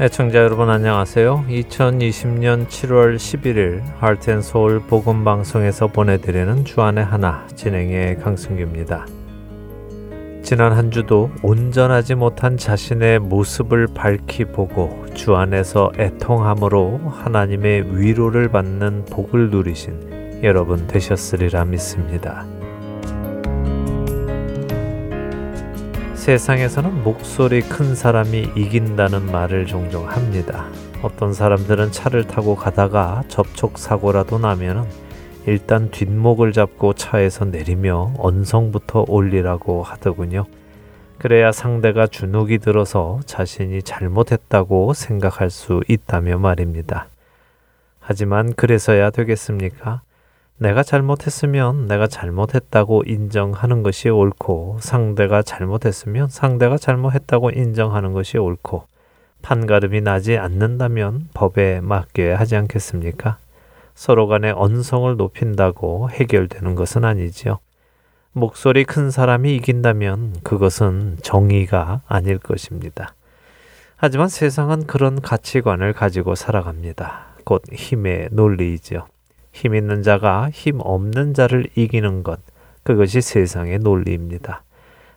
애청자 여러분 안녕하세요. 2020년 7월 11일 하트앤서울 복음방송에서 보내드리는 주안의 하나 진행의 강승규입니다. 지난 한 주도 온전하지 못한 자신의 모습을 밝히 보고 주 안에서 애통함으로 하나님의 위로를 받는 복을 누리신 여러분 되셨으리라 믿습니다. 세상에서는 목소리 큰 사람이 이긴다는 말을 종종 합니다. 어떤 사람들은 차를 타고 가다가 접촉사고라도 나면은 일단 뒷목을 잡고 차에서 내리며 언성부터 올리라고 하더군요. 그래야 상대가 주눅이 들어서 자신이 잘못했다고 생각할 수 있다며 말입니다. 하지만 그래서야 되겠습니까? 내가 잘못했으면 내가 잘못했다고 인정하는 것이 옳고 상대가 잘못했으면 상대가 잘못했다고 인정하는 것이 옳고 판가름이 나지 않는다면 법에 맡겨야 하지 않겠습니까? 서로 간의 언성을 높인다고 해결되는 것은 아니지요. 목소리 큰 사람이 이긴다면 그것은 정의가 아닐 것입니다. 하지만 세상은 그런 가치관을 가지고 살아갑니다. 곧 힘의 논리이지요. 힘 있는 자가 힘 없는 자를 이기는 것, 그것이 세상의 논리입니다.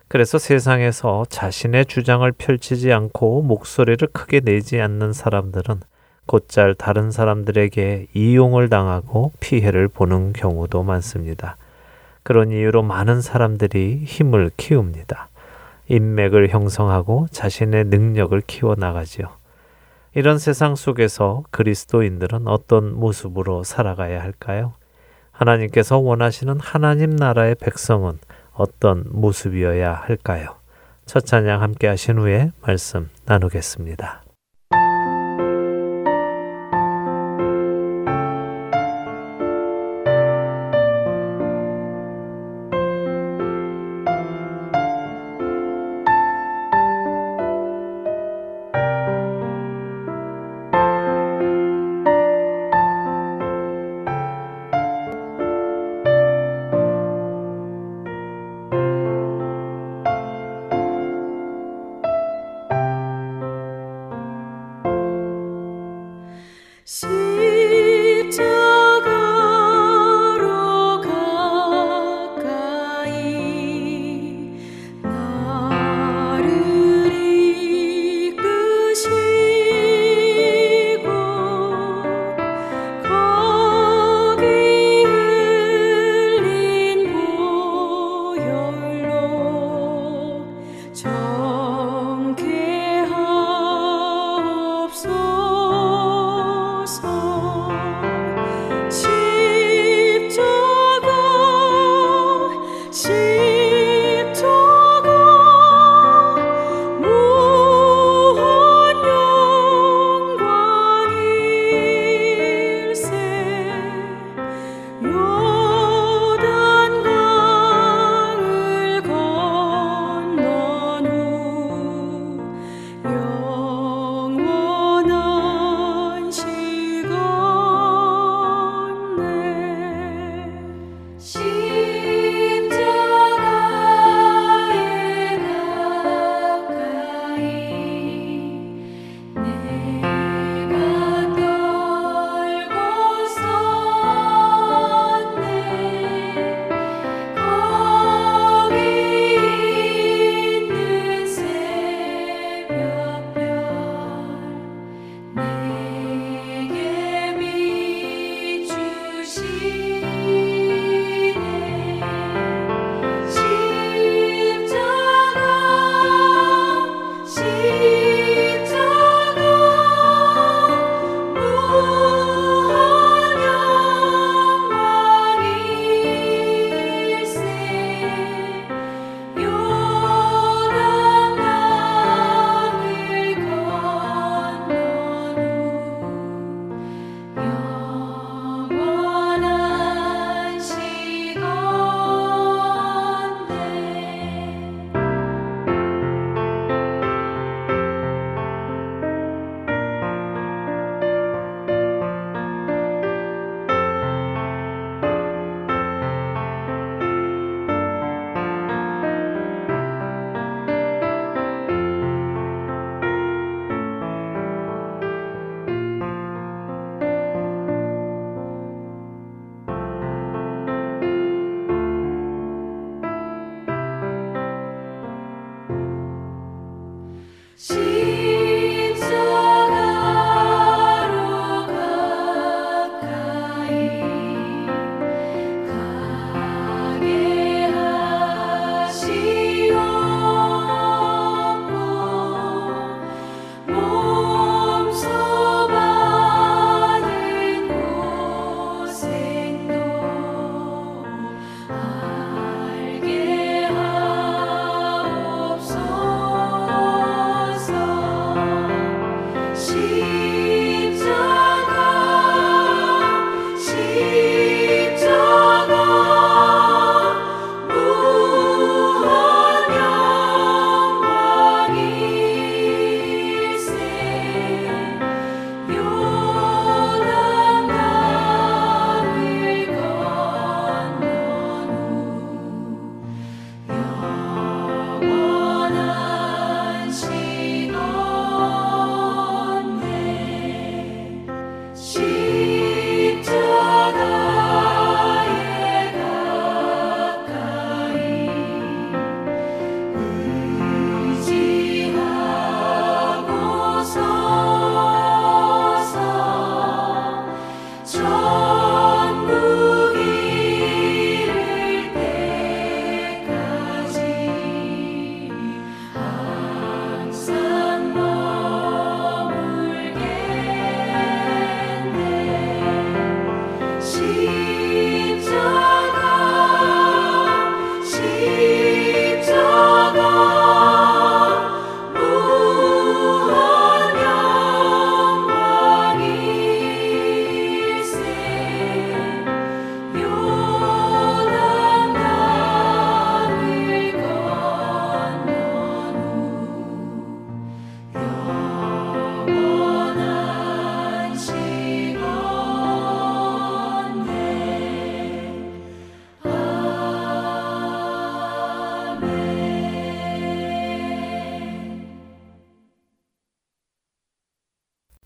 그래서 세상에서 자신의 주장을 펼치지 않고 목소리를 크게 내지 않는 사람들은 곧잘 다른 사람들에게 이용을 당하고 피해를 보는 경우도 많습니다. 그런 이유로 많은 사람들이 힘을 키웁니다. 인맥을 형성하고 자신의 능력을 키워나가지요. 이런 세상 속에서 그리스도인들은 어떤 모습으로 살아가야 할까요? 하나님께서 원하시는 하나님 나라의 백성은 어떤 모습이어야 할까요? 첫 찬양 함께 하신 후에 말씀 나누겠습니다.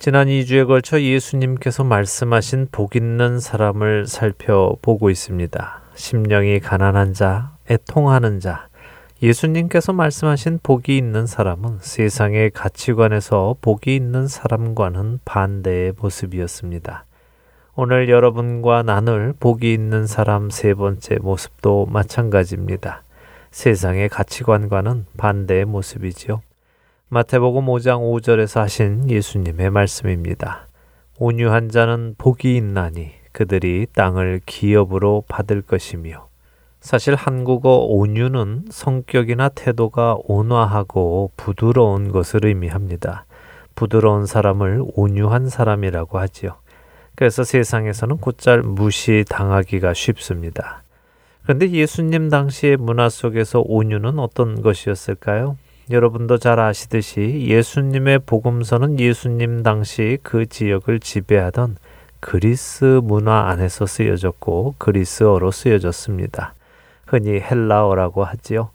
지난 2주에 걸쳐 예수님께서 말씀하신 복 있는 사람을 살펴보고 있습니다. 심령이 가난한 자, 애통하는 자. 예수님께서 말씀하신 복이 있는 사람은 세상의 가치관에서 복이 있는 사람과는 반대의 모습이었습니다. 오늘 여러분과 나눌 복이 있는 사람 세 번째 모습도 마찬가지입니다. 세상의 가치관과는 반대의 모습이지요. 마태복음 5장 5절에서 하신 예수님의 말씀입니다. 온유한 자는 복이 있나니 그들이 땅을 기업으로 받을 것이며 사실 한국어 온유는 성격이나 태도가 온화하고 부드러운 것을 의미합니다. 부드러운 사람을 온유한 사람이라고 하지요. 그래서 세상에서는 곧잘 무시당하기가 쉽습니다. 그런데 예수님 당시의 문화 속에서 온유는 어떤 것이었을까요? 여러분도 잘 아시듯이 예수님의 복음서는 예수님 당시 그 지역을 지배하던 그리스 문화 안에서 쓰여졌고 그리스어로 쓰여졌습니다. 흔히 헬라어라고 하지요.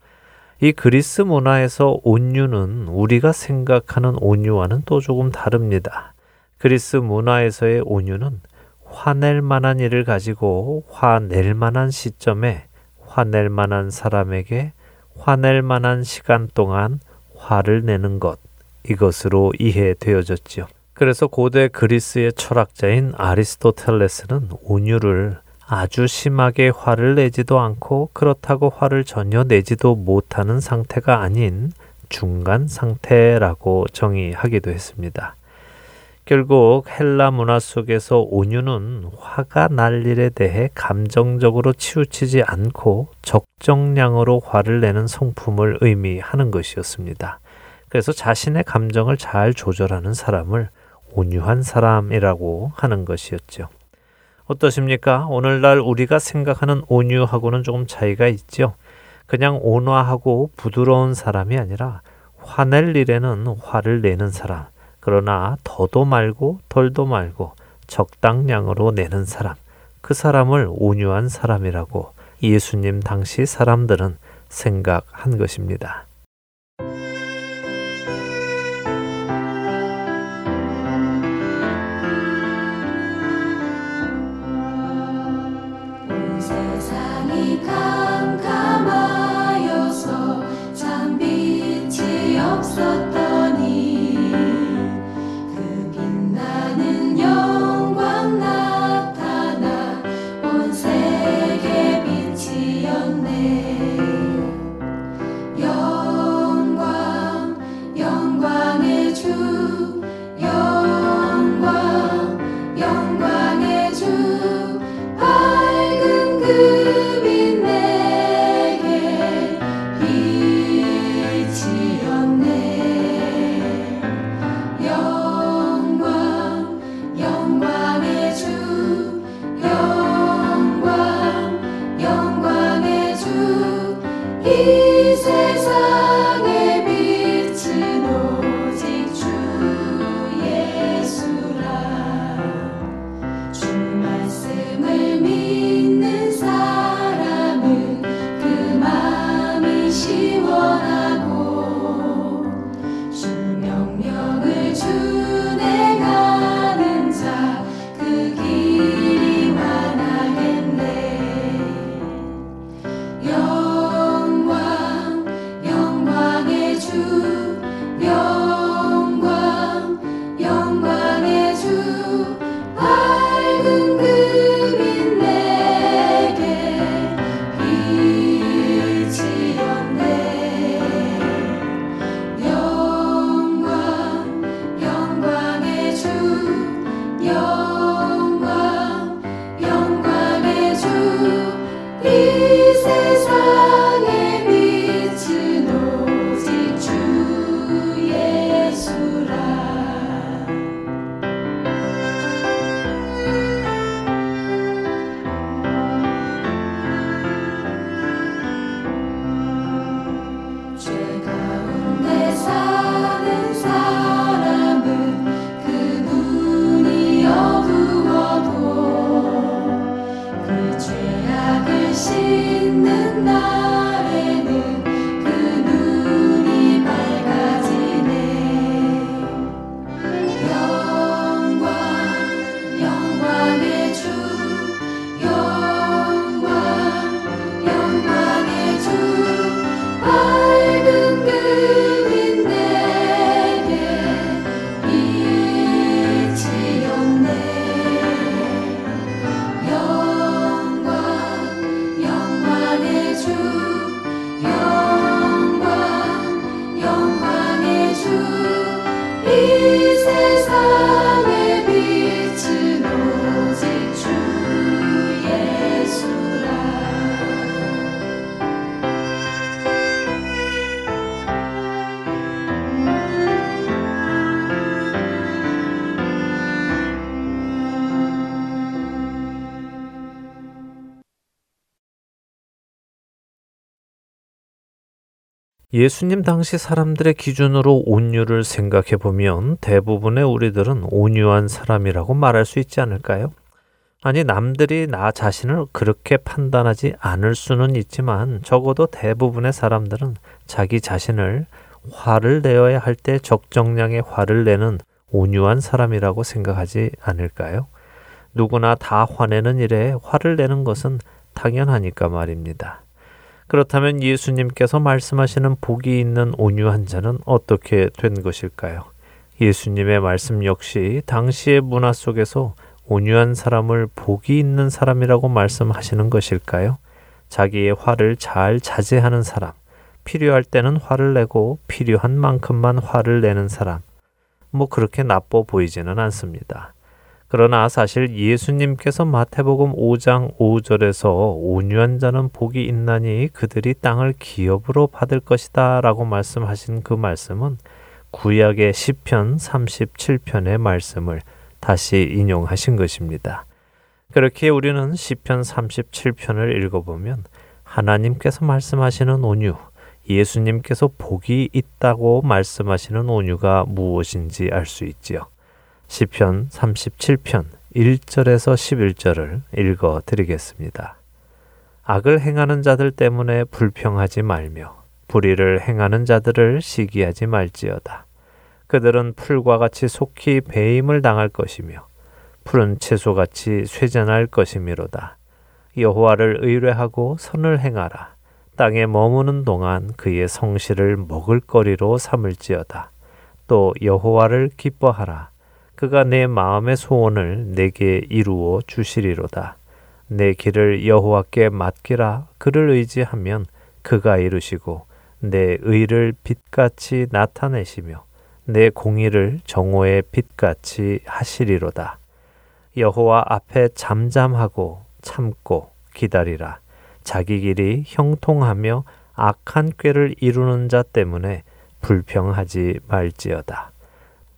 이 그리스 문화에서 온유는 우리가 생각하는 온유와는 또 조금 다릅니다. 그리스 문화에서의 온유는 화낼 만한 일을 가지고 화낼 만한 시점에 화낼 만한 사람에게 화낼 만한 시간 동안 화를 내는 것, 이것으로 이해되어졌지요. 그래서 고대 그리스의 철학자인 아리스토텔레스는 온유를 아주 심하게 화를 내지도 않고 그렇다고 화를 전혀 내지도 못하는 상태가 아닌 중간 상태라고 정의하기도 했습니다. 결국 헬라 문화 속에서 온유는 화가 날 일에 대해 감정적으로 치우치지 않고 적정량으로 화를 내는 성품을 의미하는 것이었습니다. 그래서 자신의 감정을 잘 조절하는 사람을 온유한 사람이라고 하는 것이었죠. 어떠십니까? 오늘날 우리가 생각하는 온유하고는 조금 차이가 있죠. 그냥 온화하고 부드러운 사람이 아니라 화낼 일에는 화를 내는 사람, 그러나 더도 말고 덜도 말고 적당량으로 내는 사람, 그 사람을 온유한 사람이라고 예수님 당시 사람들은 생각한 것입니다. 예수님 당시 사람들의 기준으로 온유를 생각해 보면 대부분의 우리들은 온유한 사람이라고 말할 수 있지 않을까요? 아니, 남들이 나 자신을 그렇게 판단하지 않을 수는 있지만 적어도 대부분의 사람들은 자기 자신을 화를 내어야 할 때 적정량의 화를 내는 온유한 사람이라고 생각하지 않을까요? 누구나 다 화내는 일에 화를 내는 것은 당연하니까 말입니다. 그렇다면 예수님께서 말씀하시는 복이 있는 온유한 자는 어떻게 된 것일까요? 예수님의 말씀 역시 당시의 문화 속에서 온유한 사람을 복이 있는 사람이라고 말씀하시는 것일까요? 자기의 화를 잘 자제하는 사람, 필요할 때는 화를 내고 필요한 만큼만 화를 내는 사람, 뭐 그렇게 나빠 보이지는 않습니다. 그러나 사실 예수님께서 마태복음 5장 5절에서 온유한 자는 복이 있나니 그들이 땅을 기업으로 받을 것이다 라고 말씀하신 그 말씀은 구약의 시편 37편의 말씀을 다시 인용하신 것입니다. 그렇게 우리는 시편 37편을 읽어보면 하나님께서 말씀하시는 온유, 예수님께서 복이 있다고 말씀하시는 온유가 무엇인지 알 수 있지요. 시편 37편 1절에서 11절을 읽어 드리겠습니다. 악을 행하는 자들 때문에 불평하지 말며 불의를 행하는 자들을 시기하지 말지어다. 그들은 풀과 같이 속히 배임을 당할 것이며 푸른 채소같이 쇠잔할 것이미로다. 여호와를 의뢰하고 선을 행하라. 땅에 머무는 동안 그의 성실을 먹을 거리로 삼을지어다. 또 여호와를 기뻐하라. 그가 내 마음의 소원을 내게 이루어 주시리로다. 내 길을 여호와께 맡기라. 그를 의지하면 그가 이루시고 내 의를 빛같이 나타내시며 내 공의를 정오의 빛같이 하시리로다. 여호와 앞에 잠잠하고 참고 기다리라. 자기 길이 형통하며 악한 꾀를 이루는 자 때문에 불평하지 말지어다.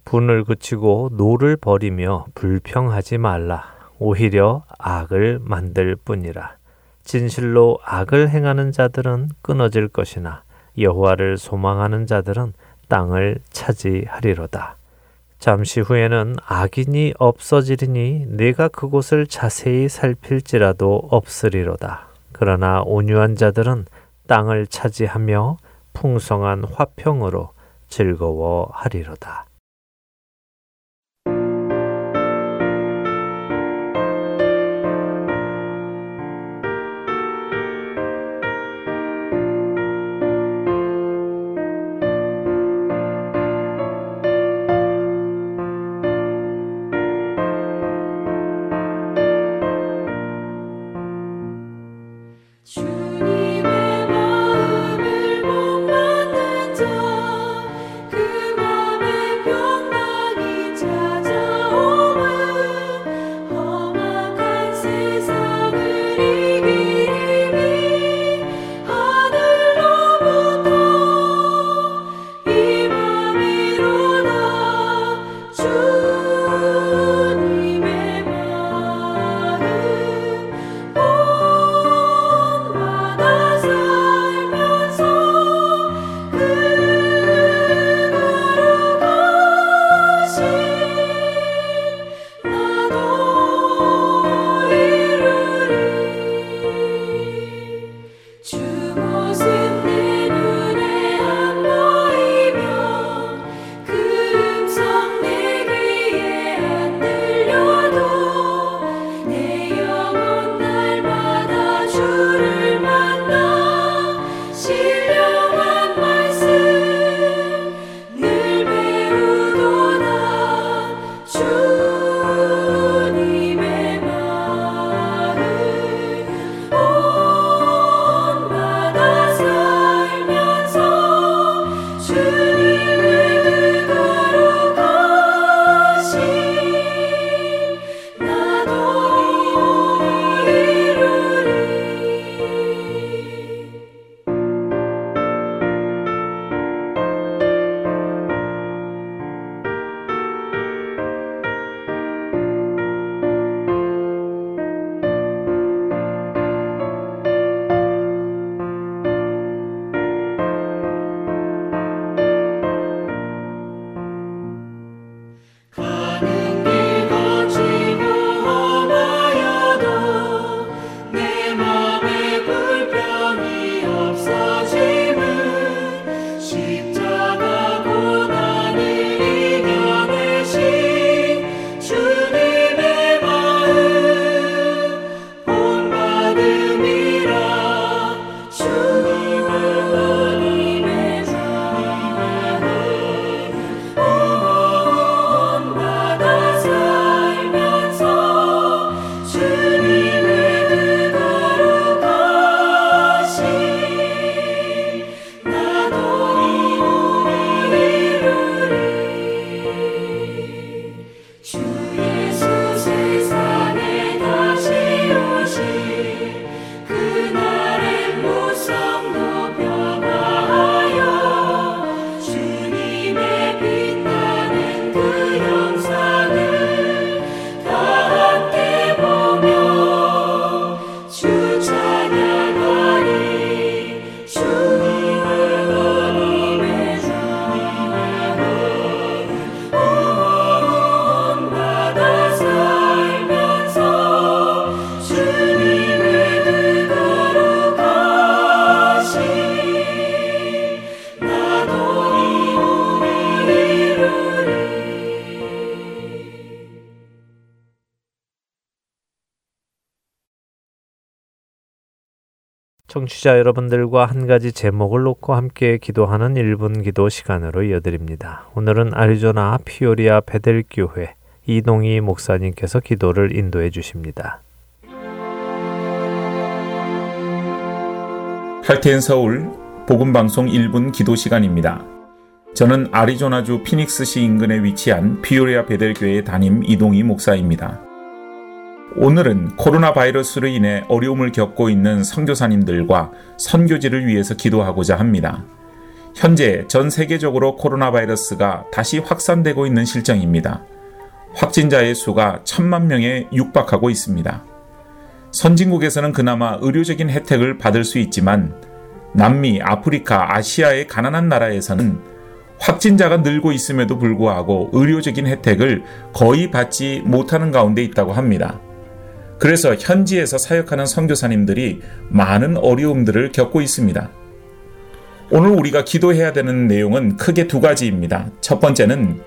분을 그치고 노를 버리며 불평하지 말라. 오히려 악을 만들 뿐이라. 진실로 악을 행하는 자들은 끊어질 것이나 여호와를 소망하는 자들은 땅을 차지하리로다. 잠시 후에는 악인이 없어지리니 내가 그곳을 자세히 살필지라도 없으리로다. 그러나 온유한 자들은 땅을 차지하며 풍성한 화평으로 즐거워하리로다. 청취자 여러분들과 한 가지 제목을 놓고 함께 기도하는 1분 기도 시간으로 이어드립니다. 오늘은 아리조나 피오리아 베델 교회 이동희 목사님께서 기도를 인도해 주십니다. 할텐 서울 복음 방송 1분 기도 시간입니다. 저는 아리조나주 피닉스시 인근에 위치한 피오리아 베델 교회 담임 이동희 목사입니다. 오늘은 코로나 바이러스로 인해 어려움을 겪고 있는 선교사님들과 선교지를 위해서 기도하고자 합니다. 현재 전 세계적으로 코로나 바이러스가 다시 확산되고 있는 실정입니다. 확진자의 수가 천만 명에 육박하고 있습니다. 선진국에서는 그나마 의료적인 혜택을 받을 수 있지만 남미, 아프리카, 아시아의 가난한 나라에서는 확진자가 늘고 있음에도 불구하고 의료적인 혜택을 거의 받지 못하는 가운데 있다고 합니다. 그래서 현지에서 사역하는 선교사님들이 많은 어려움들을 겪고 있습니다. 오늘 우리가 기도해야 되는 내용은 크게 두 가지입니다. 첫 번째는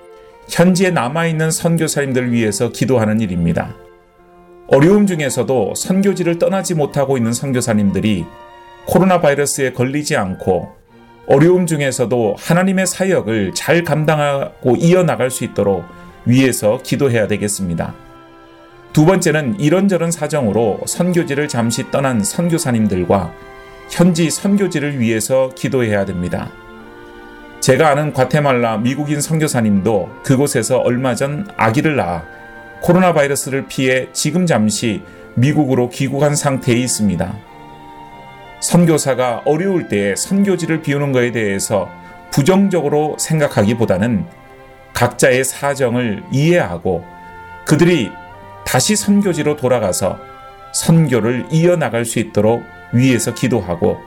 현지에 남아있는 선교사님들을 위해서 기도하는 일입니다. 어려움 중에서도 선교지를 떠나지 못하고 있는 선교사님들이 코로나 바이러스에 걸리지 않고 어려움 중에서도 하나님의 사역을 잘 감당하고 이어나갈 수 있도록 위해서 기도해야 되겠습니다. 두 번째는 이런저런 사정으로 선교지를 잠시 떠난 선교사님들과 현지 선교지를 위해서 기도해야 됩니다. 제가 아는 과테말라 미국인 선교사님도 그곳에서 얼마 전 아기를 낳아 코로나 바이러스를 피해 지금 잠시 미국으로 귀국한 상태에 있습니다. 선교사가 어려울 때에 선교지를 비우는 것에 대해서 부정적으로 생각하기보다는 각자의 사정을 이해하고 그들이 다시 선교지로 돌아가서 선교를 이어나갈 수 있도록 위에서 기도하고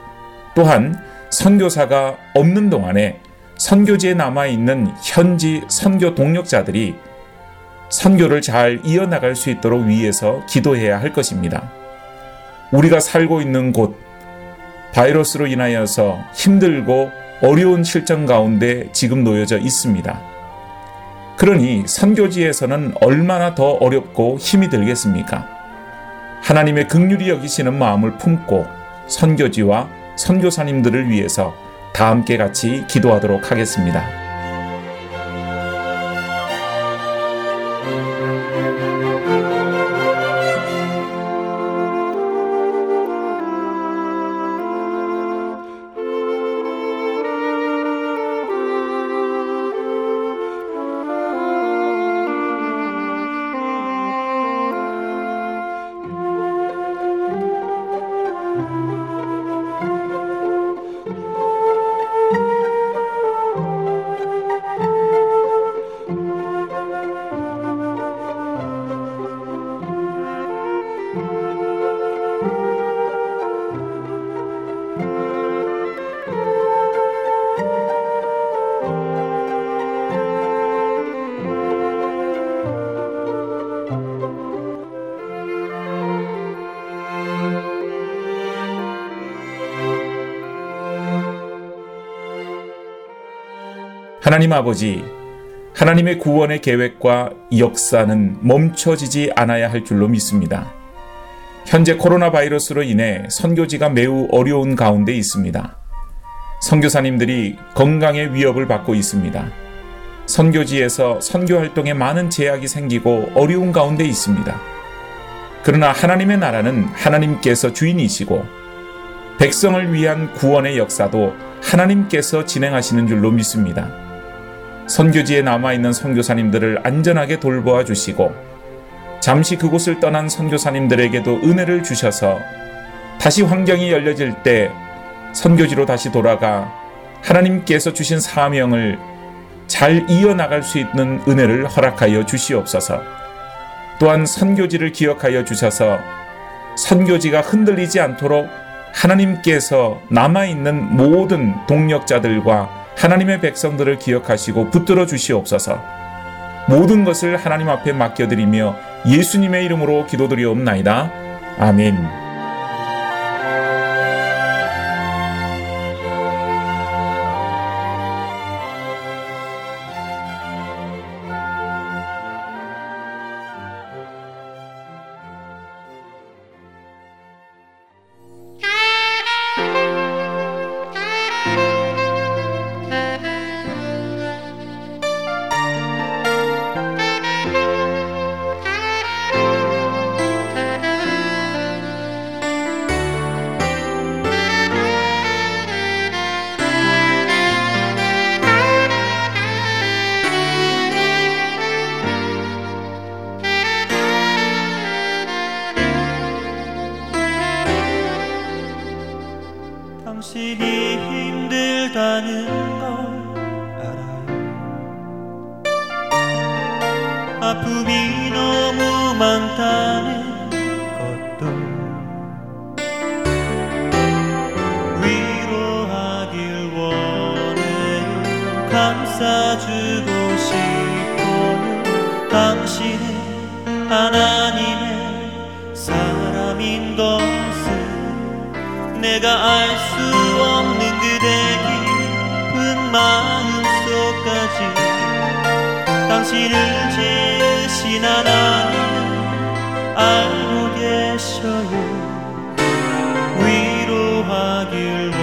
또한 선교사가 없는 동안에 선교지에 남아있는 현지 선교 동력자들이 선교를 잘 이어나갈 수 있도록 위해서 기도해야 할 것입니다. 우리가 살고 있는 곳, 바이러스로 인하여서 힘들고 어려운 실정 가운데 지금 놓여져 있습니다. 그러니 선교지에서는 얼마나 더 어렵고 힘이 들겠습니까? 하나님의 극률이 여기시는 마음을 품고 선교지와 선교사님들을 위해서 다 함께 같이 기도하도록 하겠습니다. 하나님 아버지, 하나님의 구원의 계획과 역사는 멈춰지지 않아야 할 줄로 믿습니다. 현재 코로나 바이러스로 인해 선교지가 매우 어려운 가운데 있습니다. 선교사님들이 건강의 위협을 받고 있습니다. 선교지에서 선교 활동에 많은 제약이 생기고 어려운 가운데 있습니다. 그러나 하나님의 나라는 하나님께서 주인이시고 백성을 위한 구원의 역사도 하나님께서 진행하시는 줄로 믿습니다. 선교지에 남아있는 선교사님들을 안전하게 돌보아 주시고 잠시 그곳을 떠난 선교사님들에게도 은혜를 주셔서 다시 환경이 열려질 때 선교지로 다시 돌아가 하나님께서 주신 사명을 잘 이어나갈 수 있는 은혜를 허락하여 주시옵소서. 또한 선교지를 기억하여 주셔서 선교지가 흔들리지 않도록 하나님께서 남아있는 모든 동력자들과 하나님의 백성들을 기억하시고 붙들어 주시옵소서. 모든 것을 하나님 앞에 맡겨드리며 예수님의 이름으로 기도드리옵나이다. 아멘. 하길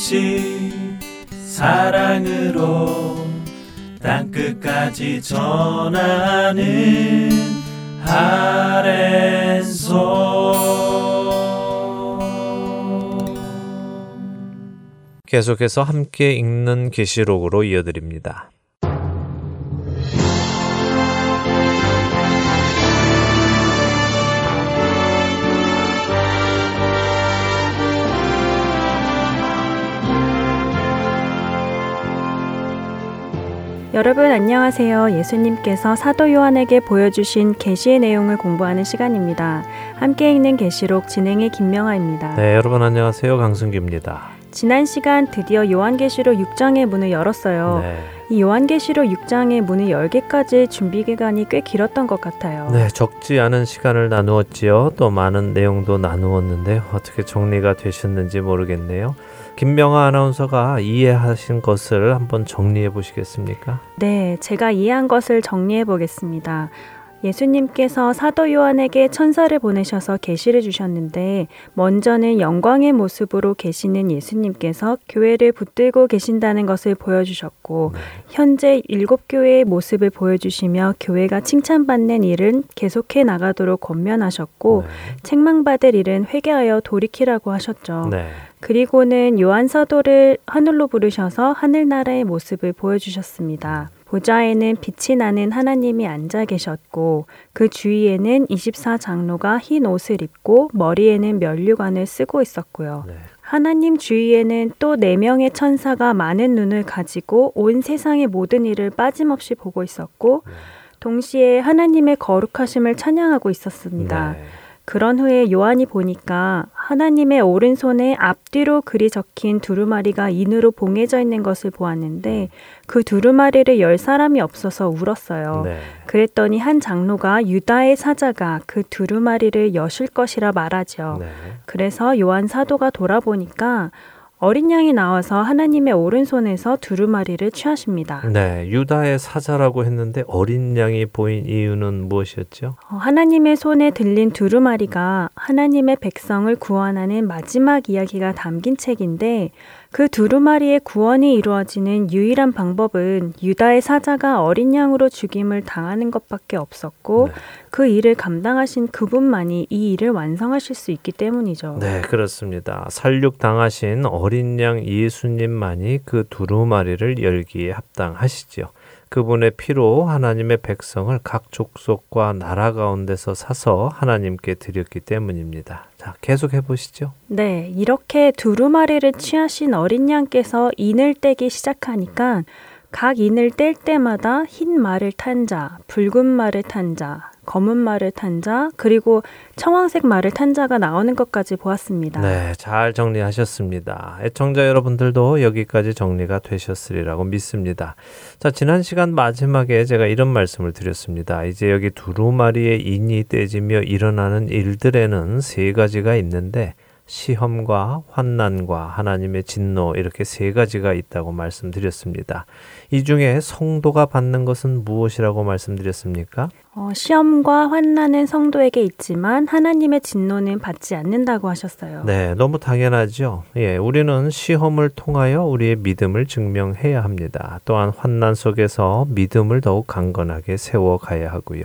소식 사랑으로 땅끝까지 전하는 아랜소 계속해서 함께 읽는 계시록으로 이어드립니다. 여러분 안녕하세요. 예수님께서 사도 요한에게 보여주신 계시의 내용을 공부하는 시간입니다. 함께 읽는 계시록 진행의 김명아입니다. 네, 여러분 안녕하세요. 강승규입니다. 지난 시간 드디어 요한계시록 6장의 문을 열었어요. 네. 이 요한계시록 6장의 문을 열기까지 준비 기간이 꽤 길었던 것 같아요. 네, 적지 않은 시간을 나누었지요. 또 많은 내용도 나누었는데 어떻게 정리가 되셨는지 모르겠네요. 김명아 아나운서가 이해하신 것을 한번 정리해 보시겠습니까? 네, 제가 이해한 것을 정리해 보겠습니다. 예수님께서 사도 요한에게 천사를 보내셔서 계시를 주셨는데 먼저는 영광의 모습으로 계시는 예수님께서 교회를 붙들고 계신다는 것을 보여주셨고 네. 현재 일곱 교회의 모습을 보여주시며 교회가 칭찬받는 일은 계속해 나가도록 권면하셨고 네. 책망받을 일은 회개하여 돌이키라고 하셨죠. 네. 그리고는 요한 사도를 하늘로 부르셔서 하늘나라의 모습을 보여주셨습니다. 보좌에는 빛이 나는 하나님이 앉아 계셨고 그 주위에는 24장로가 흰 옷을 입고 머리에는 면류관을 쓰고 있었고요. 네. 하나님 주위에는 또 네 명의 천사가 많은 눈을 가지고 온 세상의 모든 일을 빠짐없이 보고 있었고 네. 동시에 하나님의 거룩하심을 찬양하고 있었습니다. 네. 그런 후에 요한이 보니까 하나님의 오른손에 앞뒤로 글이 적힌 두루마리가 인으로 봉해져 있는 것을 보았는데 그 두루마리를 열 사람이 없어서 울었어요. 네. 그랬더니 한 장로가 유다의 사자가 그 두루마리를 여실 것이라 말하죠. 네. 그래서 요한 사도가 돌아보니까 어린 양이 나와서 하나님의 오른손에서 두루마리를 취하십니다. 네, 유다의 사자라고 했는데 어린 양이 보인 이유는 무엇이었죠? 어, 하나님의 손에 들린 두루마리가 하나님의 백성을 구원하는 마지막 이야기가 담긴 책인데 그 두루마리의 구원이 이루어지는 유일한 방법은 유다의 사자가 어린 양으로 죽임을 당하는 것밖에 없었고 네. 그 일을 감당하신 그분만이 이 일을 완성하실 수 있기 때문이죠. 네, 그렇습니다. 살육 당하신 어린 양 예수님만이 그 두루마리를 열기에 합당하시지요. 그분의 피로 하나님의 백성을 각 족속과 나라 가운데서 사서 하나님께 드렸기 때문입니다. 자, 계속 해보시죠. 네, 이렇게 두루마리를 취하신 어린 양께서 인을 떼기 시작하니까 각 인을 뗄 때마다 흰 말을 탄 자, 붉은 말을 탄 자, 검은 말을 탄 자, 그리고 청황색 말을 탄 자가 나오는 것까지 보았습니다. 네, 잘 정리하셨습니다. 애청자 여러분들도 여기까지 정리가 되셨으리라고 믿습니다. 자, 지난 시간 마지막에 제가 이런 말씀을 드렸습니다. 이제 여기 두루마리의 인이 떼지며 일어나는 일들에는 세 가지가 있는데 시험과 환난과 하나님의 진노 이렇게 세 가지가 있다고 말씀드렸습니다. 이 중에 성도가 받는 것은 무엇이라고 말씀드렸습니까? 어, 시험과 환난은 성도에게 있지만 하나님의 진노는 받지 않는다고 하셨어요. 네, 너무 당연하죠. 예, 우리는 시험을 통하여 우리의 믿음을 증명해야 합니다. 또한 환난 속에서 믿음을 더욱 강건하게 세워 가야 하고요.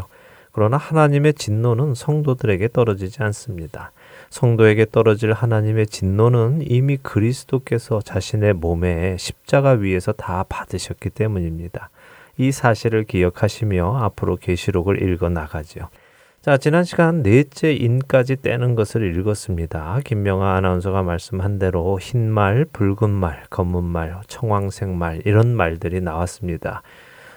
그러나 하나님의 진노는 성도들에게 떨어지지 않습니다. 성도에게 떨어질 하나님의 진노는 이미 그리스도께서 자신의 몸에 십자가 위에서 다 받으셨기 때문입니다. 이 사실을 기억하시며 앞으로 계시록을 읽어 나가죠. 자, 지난 시간 넷째 인까지 떼는 것을 읽었습니다. 김명아 아나운서가 말씀한 대로 흰 말, 붉은 말, 검은 말, 청황색 말 이런 말들이 나왔습니다.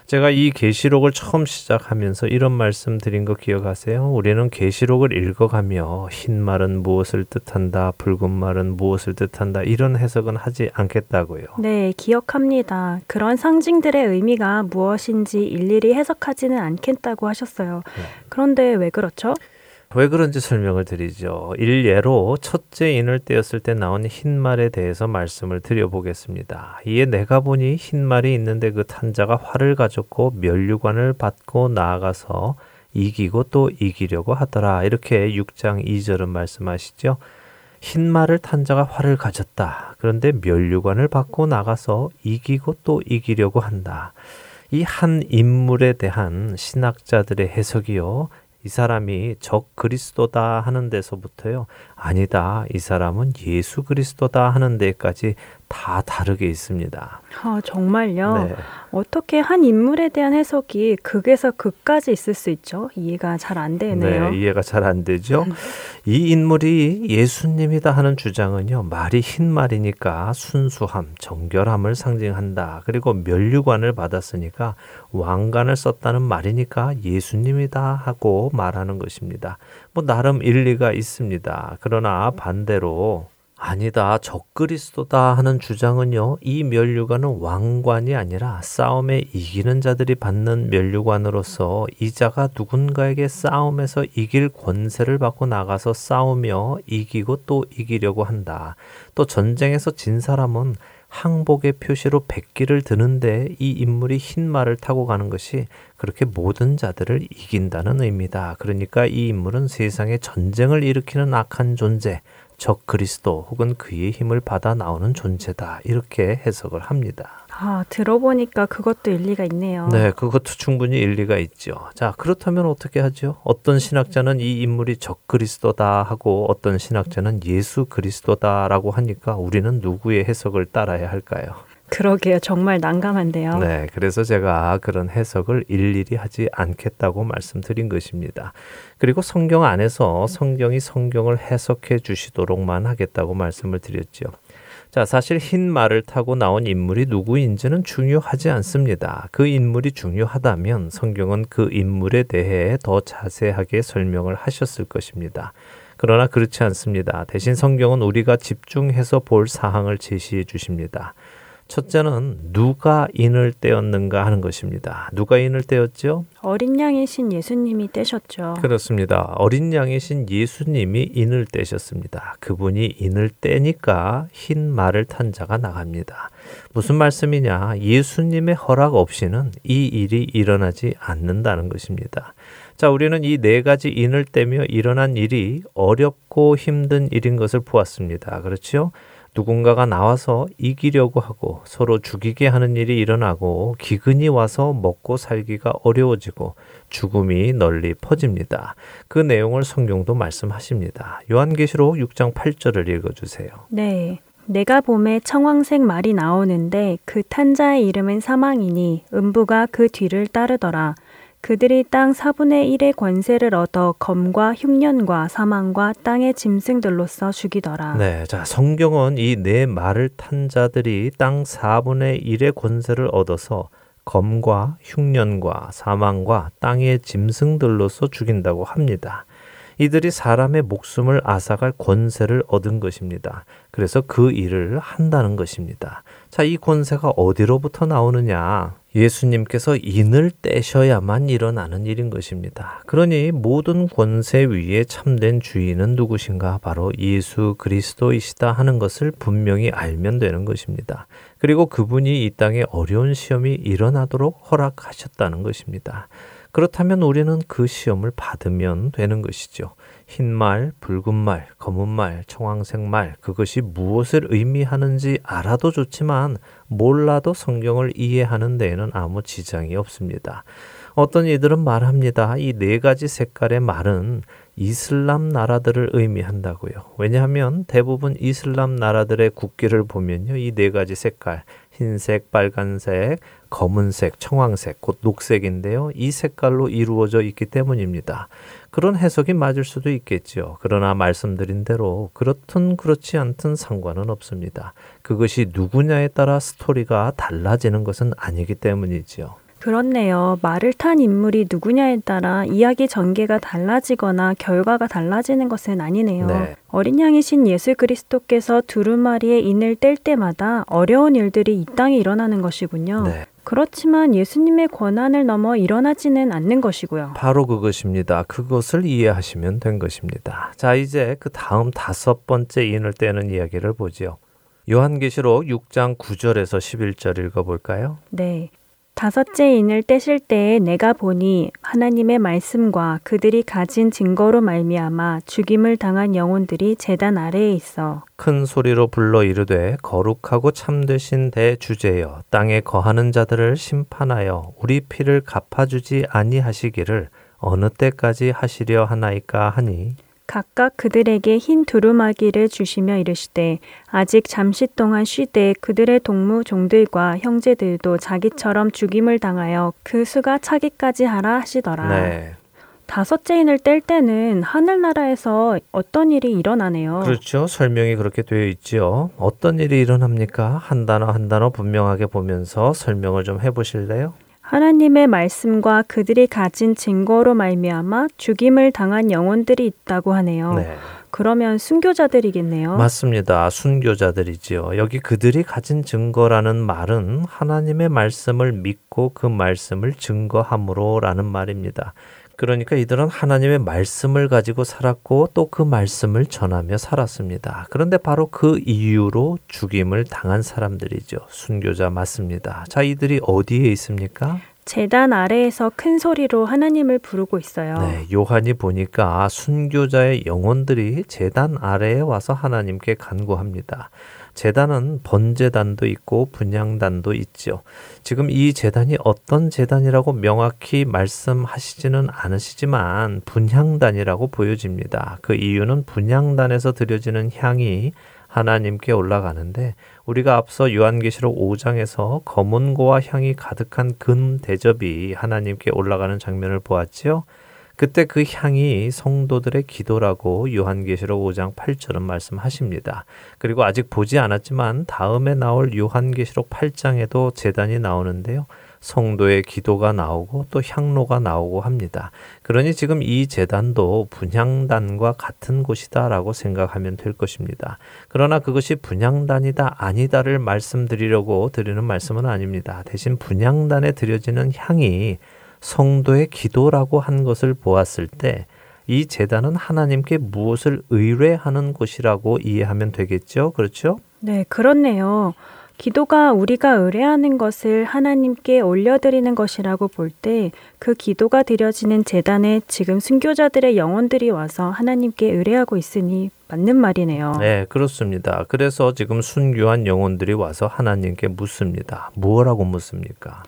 제가 이 계시록을 처음 시작하면서 이런 말씀 드린 거 기억하세요? 우리는 계시록을 읽어가며 흰 말은 무엇을 뜻한다, 붉은 말은 무엇을 뜻한다 이런 해석은 하지 않겠다고요. 네, 기억합니다. 그런 상징들의 의미가 무엇인지 일일이 해석하지는 않겠다고 하셨어요. 네. 그런데 왜 그렇죠? 왜 그런지 설명을 드리죠. 일예로 첫째 인을 떼었을 때 나온 흰 말에 대해서 말씀을 드려보겠습니다. 이에 내가 보니 흰 말이 있는데 그 탄자가 활을 가졌고 면류관을 받고 나아가서 이기고 또 이기려고 하더라. 이렇게 6장 2절은 말씀하시죠. 흰 말을 탄 자가 활을 가졌다. 그런데 면류관을 받고 나가서 이기고 또 이기려고 한다. 이 한 인물에 대한 신학자들의 해석이요. 이 사람이 적 그리스도다 하는 데서부터요. 아니다. 이 사람은 예수 그리스도다 하는 데까지 다 다르게 있습니다. 아, 정말요? 네. 어떻게 한 인물에 대한 해석이 극에서 극까지 있을 수 있죠? 이해가 잘 안 되네요. 네, 이해가 잘 안 되죠. 이 인물이 예수님이다 하는 주장은요, 말이 흰 말이니까 순수함, 정결함을 상징한다. 그리고 면류관을 받았으니까 왕관을 썼다는 말이니까 예수님이다 하고 말하는 것입니다. 뭐 나름 일리가 있습니다. 그러나 반대로 아니다. 적그리스도다 하는 주장은요. 이 면류관은 왕관이 아니라 싸움에 이기는 자들이 받는 면류관으로서 이 자가 누군가에게 싸움에서 이길 권세를 받고 나가서 싸우며 이기고 또 이기려고 한다. 또 전쟁에서 진 사람은 항복의 표시로 백기를 드는데 이 인물이 흰 말을 타고 가는 것이 그렇게 모든 자들을 이긴다는 의미다. 그러니까 이 인물은 세상에 전쟁을 일으키는 악한 존재, 적 그리스도 혹은 그의 힘을 받아 나오는 존재다. 이렇게 해석을 합니다. 아, 들어보니까 그것도 일리가 있네요. 네, 그것도 충분히 일리가 있죠. 자, 그렇다면 어떻게 하죠? 어떤 신학자는 이 인물이 적 그리스도다 하고 어떤 신학자는 예수 그리스도다라고 하니까 우리는 누구의 해석을 따라야 할까요? 그러게요. 정말 난감한데요. 네, 그래서 제가 그런 해석을 일일이 하지 않겠다고 말씀드린 것입니다. 그리고 성경 안에서 성경이 성경을 해석해 주시도록만 하겠다고 말씀을 드렸죠. 자, 사실 흰 말을 타고 나온 인물이 누구인지는 중요하지 않습니다. 그 인물이 중요하다면 성경은 그 인물에 대해 더 자세하게 설명을 하셨을 것입니다. 그러나 그렇지 않습니다. 대신 성경은 우리가 집중해서 볼 사항을 제시해 주십니다. 첫째는 누가 인을 떼었는가 하는 것입니다. 누가 인을 떼었죠? 어린 양이신 예수님이 떼셨죠. 그렇습니다. 어린 양이신 예수님이 인을 떼셨습니다. 그분이 인을 떼니까 흰 말을 탄 자가 나갑니다. 무슨 말씀이냐? 예수님의 허락 없이는 이 일이 일어나지 않는다는 것입니다. 자, 우리는 이 네 가지 인을 떼며 일어난 일이 어렵고 힘든 일인 것을 보았습니다. 그렇죠? 누군가가 나와서 이기려고 하고 서로 죽이게 하는 일이 일어나고 기근이 와서 먹고 살기가 어려워지고 죽음이 널리 퍼집니다. 그 내용을 성경도 말씀하십니다. 요한계시록 6장 8절을 읽어 주세요. 네. 내가 봄에 청황색 말이 나오는데 그 탄자의 이름은 사망이니 음부가 그 뒤를 따르더라. 그들이 땅 4분의 1의 권세를 얻어 검과 흉년과 사망과 땅의 짐승들로서 죽이더라. 네, 자 성경은 이 네 말을 탄 자들이 땅 4분의 1의 권세를 얻어서 검과 흉년과 사망과 땅의 짐승들로서 죽인다고 합니다. 이들이 사람의 목숨을 앗아갈 권세를 얻은 것입니다. 그래서 그 일을 한다는 것입니다. 자, 이 권세가 어디로부터 나오느냐? 예수님께서 인을 떼셔야만 일어나는 일인 것입니다. 그러니 모든 권세 위에 참된 주인은 누구신가? 바로 예수 그리스도이시다 하는 것을 분명히 알면 되는 것입니다. 그리고 그분이 이 땅에 어려운 시험이 일어나도록 허락하셨다는 것입니다. 그렇다면 우리는 그 시험을 받으면 되는 것이죠. 흰 말, 붉은 말, 검은 말, 청황색 말, 그것이 무엇을 의미하는지 알아도 좋지만 몰라도 성경을 이해하는 데에는 아무 지장이 없습니다. 어떤 이들은 말합니다. 이 네 가지 색깔의 말은 이슬람 나라들을 의미한다고요. 왜냐하면 대부분 이슬람 나라들의 국기를 보면요. 이 네 가지 색깔, 흰색, 빨간색, 검은색, 청황색, 곧 녹색인데요. 이 색깔로 이루어져 있기 때문입니다. 그런 해석이 맞을 수도 있겠죠. 그러나 말씀드린 대로 그렇든 그렇지 않든 상관은 없습니다. 그것이 누구냐에 따라 스토리가 달라지는 것은 아니기 때문이지요. 그렇네요. 말을 탄 인물이 누구냐에 따라 이야기 전개가 달라지거나 결과가 달라지는 것은 아니네요. 네. 어린 양이신 예수 그리스도께서 두루마리의 인을 뗄 때마다 어려운 일들이 이 땅에 일어나는 것이군요. 네. 그렇지만 예수님의 권한을 넘어 일어나지는 않는 것이고요. 바로 그것입니다. 그것을 이해하시면 된 것입니다. 자, 이제 그 다음 다섯 번째 인을 떼는 이야기를 보지요. 요한계시록 6장 9절에서 11절 읽어볼까요? 네. 다섯째 인을 떼실 때에 내가 보니 하나님의 말씀과 그들이 가진 증거로 말미암아 죽임을 당한 영혼들이 제단 아래에 있어. 큰 소리로 불러 이르되 거룩하고 참되신 대주제여 땅에 거하는 자들을 심판하여 우리 피를 갚아주지 아니하시기를 어느 때까지 하시려 하나이까 하니 각각 그들에게 흰 두루마기를 주시며 이르시되 아직 잠시 동안 쉬되 그들의 동무 종들과 형제들도 자기처럼 죽임을 당하여 그 수가 차기까지 하라 하시더라. 네. 다섯째 인을 뗄 때는 하늘나라에서 어떤 일이 일어나네요. 그렇죠. 설명이 그렇게 되어 있지요. 어떤 일이 일어납니까? 한 단어 한 단어 분명하게 보면서 설명을 좀 해보실래요? 하나님의 말씀과 그들이 가진 증거로 말미암아 죽임을 당한 영혼들이 있다고 하네요. 네. 그러면 순교자들이겠네요. 맞습니다. 순교자들이지요. 여기 그들이 가진 증거라는 말은 하나님의 말씀을 믿고 그 말씀을 증거함으로라는 말입니다. 그러니까 이들은 하나님의 말씀을 가지고 살았고 또 그 말씀을 전하며 살았습니다. 그런데 바로 그 이유로 죽임을 당한 사람들이죠. 순교자 맞습니다. 자, 이들이 어디에 있습니까? 재단 아래에서 큰 소리로 하나님을 부르고 있어요. 네, 요한이 보니까 순교자의 영혼들이 재단 아래에 와서 하나님께 간구합니다. 재단은 번제단도 있고 분양단도 있죠. 지금 이 재단이 어떤 재단이라고 명확히 말씀하시지는 않으시지만 분향단이라고 보여집니다. 그 이유는 분향단에서 드려지는 향이 하나님께 올라가는데 우리가 앞서 요한계시록 5장에서 검은고와 향이 가득한 금 대접이 하나님께 올라가는 장면을 보았지요. 그때 그 향이 성도들의 기도라고 요한계시록 5장 8절은 말씀하십니다. 그리고 아직 보지 않았지만 다음에 나올 요한계시록 8장에도 재단이 나오는데요. 성도의 기도가 나오고 또 향로가 나오고 합니다. 그러니 지금 이 재단도 분향단과 같은 곳이다라고 생각하면 될 것입니다. 그러나 그것이 분향단이다 아니다를 말씀드리려고 드리는 말씀은 아닙니다. 대신 분향단에 드려지는 향이 성도의 기도라고 한 것을 보았을 때 이 재단은 하나님께 무엇을 의뢰하는 곳이라고 이해하면 되겠죠? 그렇죠? 네, 그렇네요. 기도가 우리가 의뢰하는 것을 하나님께 올려드리는 것이라고 볼 때 그 기도가 드려지는 재단에 지금 순교자들의 영혼들이 와서 하나님께 의뢰하고 있으니 맞는 말이네요. 네, 그렇습니다. 그래서 지금 순교한 영혼들이 와서 하나님께 묻습니다. 무엇라고 묻습니까?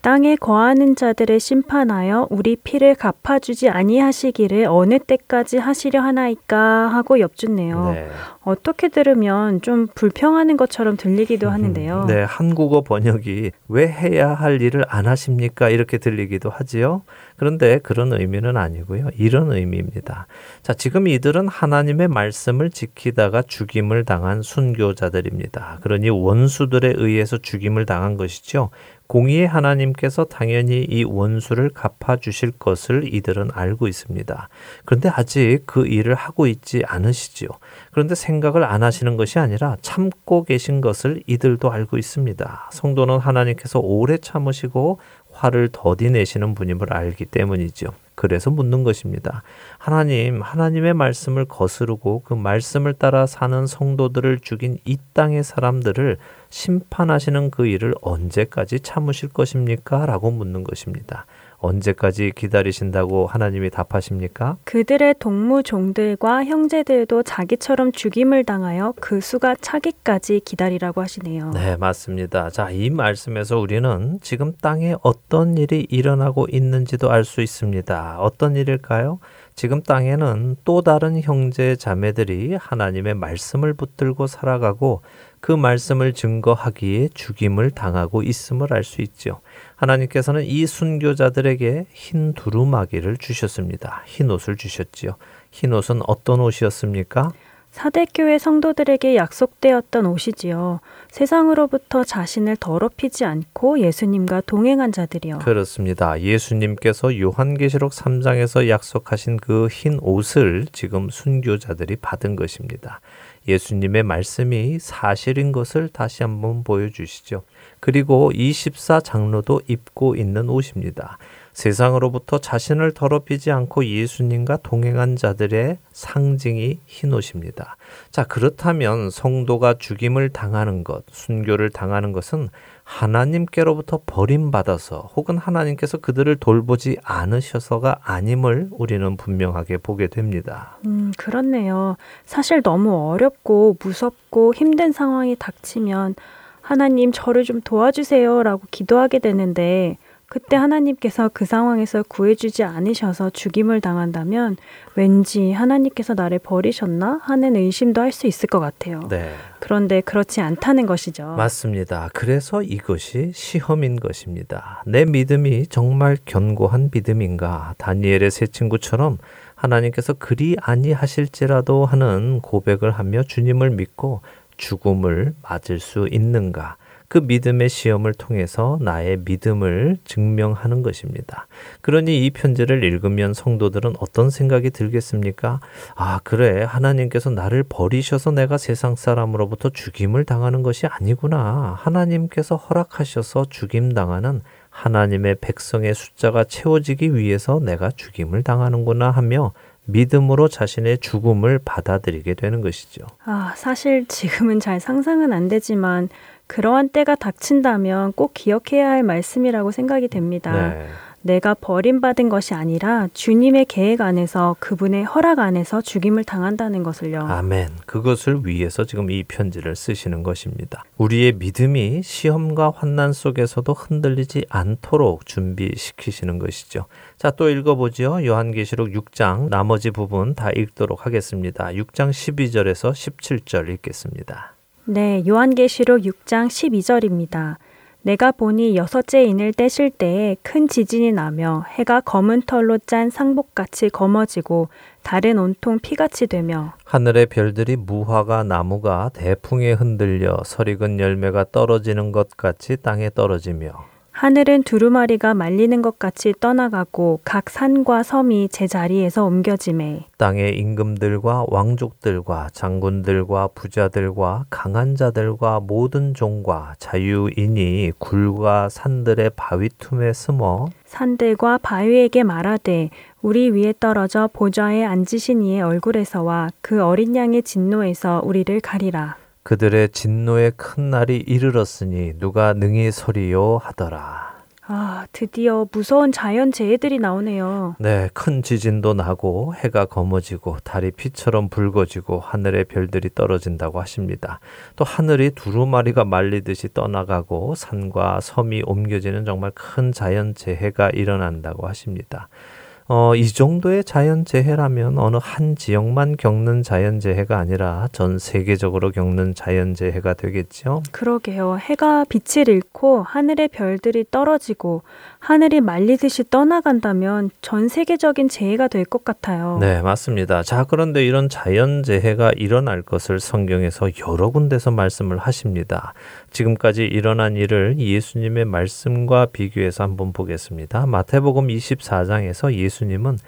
땅에 거하는 자들을 심판하여 우리 피를 갚아주지 아니하시기를 어느 때까지 하시려 하나이까 하고 엽주네요. 네. 어떻게 들으면 좀 불평하는 것처럼 들리기도 하는데요. 네, 한국어 번역이 왜 해야 할 일을 안 하십니까? 이렇게 들리기도 하지요. 그런데 그런 의미는 아니고요. 이런 의미입니다. 자, 지금 이들은 하나님의 말씀을 지키다가 죽임을 당한 순교자들입니다. 그러니 원수들에 의해서 죽임을 당한 것이죠. 공의의 하나님께서 당연히 이 원수를 갚아주실 것을 이들은 알고 있습니다. 그런데 아직 그 일을 하고 있지 않으시지요. 그런데 생각을 안 하시는 것이 아니라 참고 계신 것을 이들도 알고 있습니다. 성도는 하나님께서 오래 참으시고 화를 더디 내시는 분임을 알기 때문이죠. 그래서 묻는 것입니다. 하나님, 하나님의 말씀을 거스르고 그 말씀을 따라 사는 성도들을 죽인 이 땅의 사람들을 심판하시는 그 일을 언제까지 참으실 것입니까? 라고 묻는 것입니다. 언제까지 기다리신다고 하나님이 답하십니까? 그들의 동무 종들과 형제들도 자기처럼 죽임을 당하여 그 수가 차기까지 기다리라고 하시네요. 네, 맞습니다. 자, 이 말씀에서 우리는 지금 땅에 어떤 일이 일어나고 있는지도 알 수 있습니다. 어떤 일일까요? 지금 땅에는 또 다른 형제 자매들이 하나님의 말씀을 붙들고 살아가고 그 말씀을 증거하기에 죽임을 당하고 있음을 알 수 있죠. 하나님께서는 이 순교자들에게 흰 두루마기를 주셨습니다. 흰 옷을 주셨지요. 흰 옷은 어떤 옷이었습니까? 사대교회 성도들에게 약속되었던 옷이지요. 세상으로부터 자신을 더럽히지 않고 예수님과 동행한 자들이요. 그렇습니다. 예수님께서 요한계시록 3장에서 약속하신 그 흰 옷을 지금 순교자들이 받은 것입니다. 예수님의 말씀이 사실인 것을 다시 한번 보여주시죠. 그리고 24 장로도 입고 있는 옷입니다. 세상으로부터 자신을 더럽히지 않고 예수님과 동행한 자들의 상징이 흰 옷입니다. 자, 그렇다면 성도가 죽임을 당하는 것, 순교를 당하는 것은 하나님께로부터 버림받아서 혹은 하나님께서 그들을 돌보지 않으셔서가 아님을 우리는 분명하게 보게 됩니다. 음, 그렇네요. 사실 너무 어렵고 무섭고 힘든 상황이 닥치면 하나님 저를 좀 도와주세요라고 기도하게 되는데 그때 하나님께서 그 상황에서 구해주지 않으셔서 죽임을 당한다면 왠지 하나님께서 나를 버리셨나 하는 의심도 할 수 있을 것 같아요. 네. 그런데 그렇지 않다는 것이죠. 맞습니다. 그래서 이것이 시험인 것입니다. 내 믿음이 정말 견고한 믿음인가? 다니엘의 세 친구처럼 하나님께서 그리 아니하실지라도 하는 고백을 하며 주님을 믿고 죽음을 맞을 수 있는가? 그 믿음의 시험을 통해서 나의 믿음을 증명하는 것입니다. 그러니 이 편지를 읽으면 성도들은 어떤 생각이 들겠습니까? 아, 그래. 하나님께서 나를 버리셔서 내가 세상 사람으로부터 죽임을 당하는 것이 아니구나. 하나님께서 허락하셔서 죽임 당하는 하나님의 백성의 숫자가 채워지기 위해서 내가 죽임을 당하는구나 하며 믿음으로 자신의 죽음을 받아들이게 되는 것이죠. 아, 사실 지금은 잘 상상은 안 되지만 그러한 때가 닥친다면 꼭 기억해야 할 말씀이라고 생각이 됩니다. 네. 내가 버림받은 것이 아니라 주님의 계획 안에서 그분의 허락 안에서 죽임을 당한다는 것을요. 아멘. 그것을 위해서 지금 이 편지를 쓰시는 것입니다. 우리의 믿음이 시험과 환난 속에서도 흔들리지 않도록 준비시키시는 것이죠. 자, 또 읽어보죠. 요한계시록 6장 나머지 부분 다 읽도록 하겠습니다. 6장 12절에서 17절 읽겠습니다. 네, 요한계시록 6장 12절입니다. 내가 보니 여섯째 인을 떼실 때에 큰 지진이 나며 해가 검은 털로 짠 상복같이 검어지고 달은 온통 피같이 되며 하늘의 별들이 무화과 나무가 대풍에 흔들려 설익은 열매가 떨어지는 것 같이 땅에 떨어지며 하늘은 두루마리가 말리는 것 같이 떠나가고 각 산과 섬이 제 자리에서 옮겨짐에 땅의 임금들과 왕족들과 장군들과 부자들과 강한 자들과 모든 종과 자유인이 굴과 산들의 바위 틈에 숨어 산들과 바위에게 말하되 우리 위에 떨어져 보좌에 앉으신 이의 얼굴에서와 그 어린 양의 진노에서 우리를 가리라. 그들의 진노의 큰 날이 이르렀으니 누가 능히 서리요 하더라. 아, 드디어 무서운 자연 재해들이 나오네요. 네, 큰 지진도 나고 해가 검어지고 달이 피처럼 붉어지고 하늘의 별들이 떨어진다고 하십니다. 또 하늘이 두루마리가 말리듯이 떠나가고 산과 섬이 옮겨지는 정말 큰 자연 재해가 일어난다고 하십니다. 어, 이 정도의 자연재해라면 어느 한 지역만 겪는 자연재해가 아니라 전 세계적으로 겪는 자연재해가 되겠죠? 그러게요. 해가 빛을 잃고 하늘의 별들이 떨어지고 하늘이 말리듯이 떠나간다면 전 세계적인 재해가 될 것 같아요. 네, 맞습니다. 자, 그런데 이런 자연 재해가 일어날 것을 성경에서 여러 군데서 말씀을 하십니다. 지금까지 일어난 일을 예수님의 말씀과 비교해서 한번 보겠습니다. 마태복음 24장에서 예수님은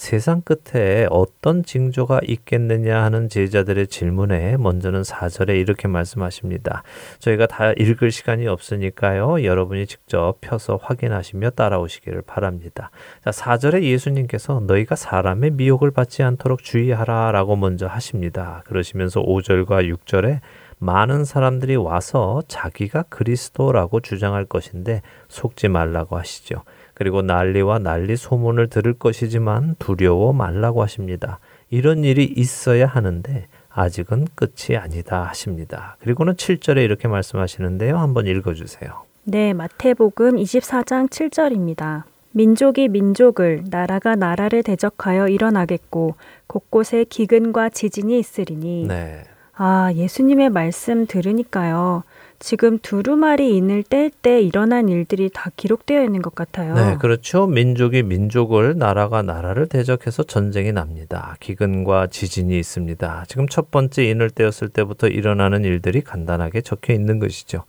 세상 끝에 어떤 징조가 있겠느냐 하는 제자들의 질문에 먼저는 4절에 이렇게 말씀하십니다. 저희가 다 읽을 시간이 없으니까요. 여러분이 직접 펴서 확인하시며 따라오시기를 바랍니다. 자, 4절에 예수님께서 너희가 사람의 미혹을 받지 않도록 주의하라 라고 먼저 하십니다. 그러시면서 5절과 6절에 많은 사람들이 와서 자기가 그리스도라고 주장할 것인데 속지 말라고 하시죠. 그리고 난리와 난리 소문을 들을 것이지만 두려워 말라고 하십니다. 이런 일이 있어야 하는데 아직은 끝이 아니다 하십니다. 그리고는 7절에 이렇게 말씀하시는데요. 한번 읽어 주세요. 네, 마태복음 24장 7절입니다. 민족이 민족을, 나라가 나라를 대적하여 일어나겠고 곳곳에 기근과 지진이 있으리니 네. 아, 예수님의 말씀 들으니까요. 지금 두루마리 인을 뗄 때 일어난 일들이 다 기록되어 있는 것 같아요. 네, 그렇죠. 민족이 민족을, 나라가 나라를 대적해서 전쟁이 납니다. 기근과 지진이 있습니다. 지금 첫 번째 인을 떼었을 때부터 일어나는 일들이 간단하게 적혀 있는 것이죠.